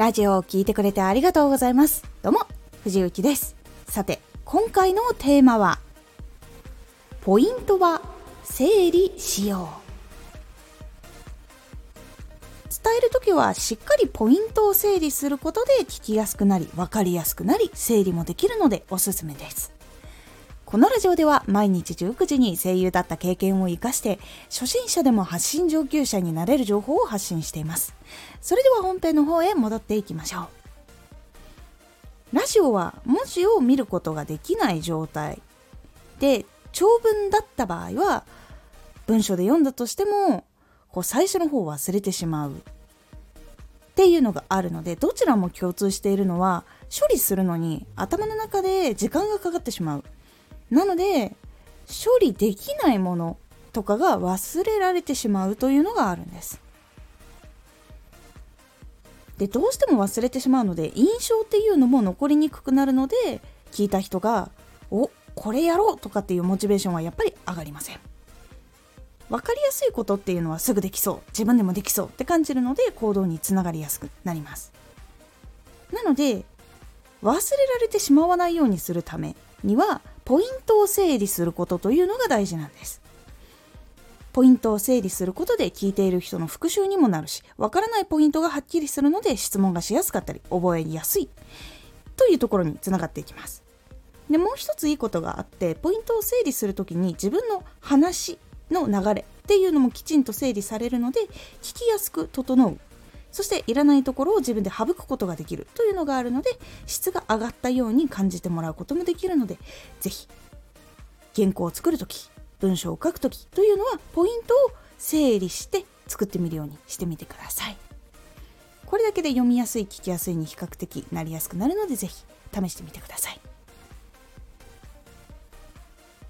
ラジオを聴いてくれてありがとうございます。どうも、藤幸です。さて、今回のテーマは、ポイントは整理しよう。伝えるときはしっかりポイントを整理することで聞きやすくなり、分かりやすくなり、整理もできるのでおすすめです。このラジオでは毎日19時に声優だった経験を生かして初心者でも発信上級者になれる情報を発信しています。それでは本編の方へ戻っていきましょう。ラジオは文字を見ることができない状態で長文だった場合は文章で読んだとしてもこう最初の方を忘れてしまうっていうのがあるのでどちらも共通しているのは処理するのに頭の中で時間がかかってしまう。なので処理できないものとかが忘れられてしまうというのがあるんです。でどうしても忘れてしまうので印象っていうのも残りにくくなるので聞いた人が「おこれやろう!」とかっていうモチベーションはやっぱり上がりません。分かりやすいことっていうのはすぐできそう自分でもできそうって感じるので行動につながりやすくなります。なので忘れられてしまわないようにするためにはポイントを整理することというのが大事なんです。ポイントを整理することで聞いている人の復習にもなるし、わからないポイントがはっきりするので質問がしやすかったり、覚えやすいというところにつながっていきます。で、もう一ついいことがあって、ポイントを整理するときに自分の話の流れっていうのもきちんと整理されるので、聞きやすく整う。そしていらないところを自分で省くことができるというのがあるので質が上がったように感じてもらうこともできるのでぜひ原稿を作るとき文章を書くときというのはポイントを整理して作ってみるようにしてみてください。これだけで読みやすい聞きやすいに比較的なりやすくなるのでぜひ試してみてください。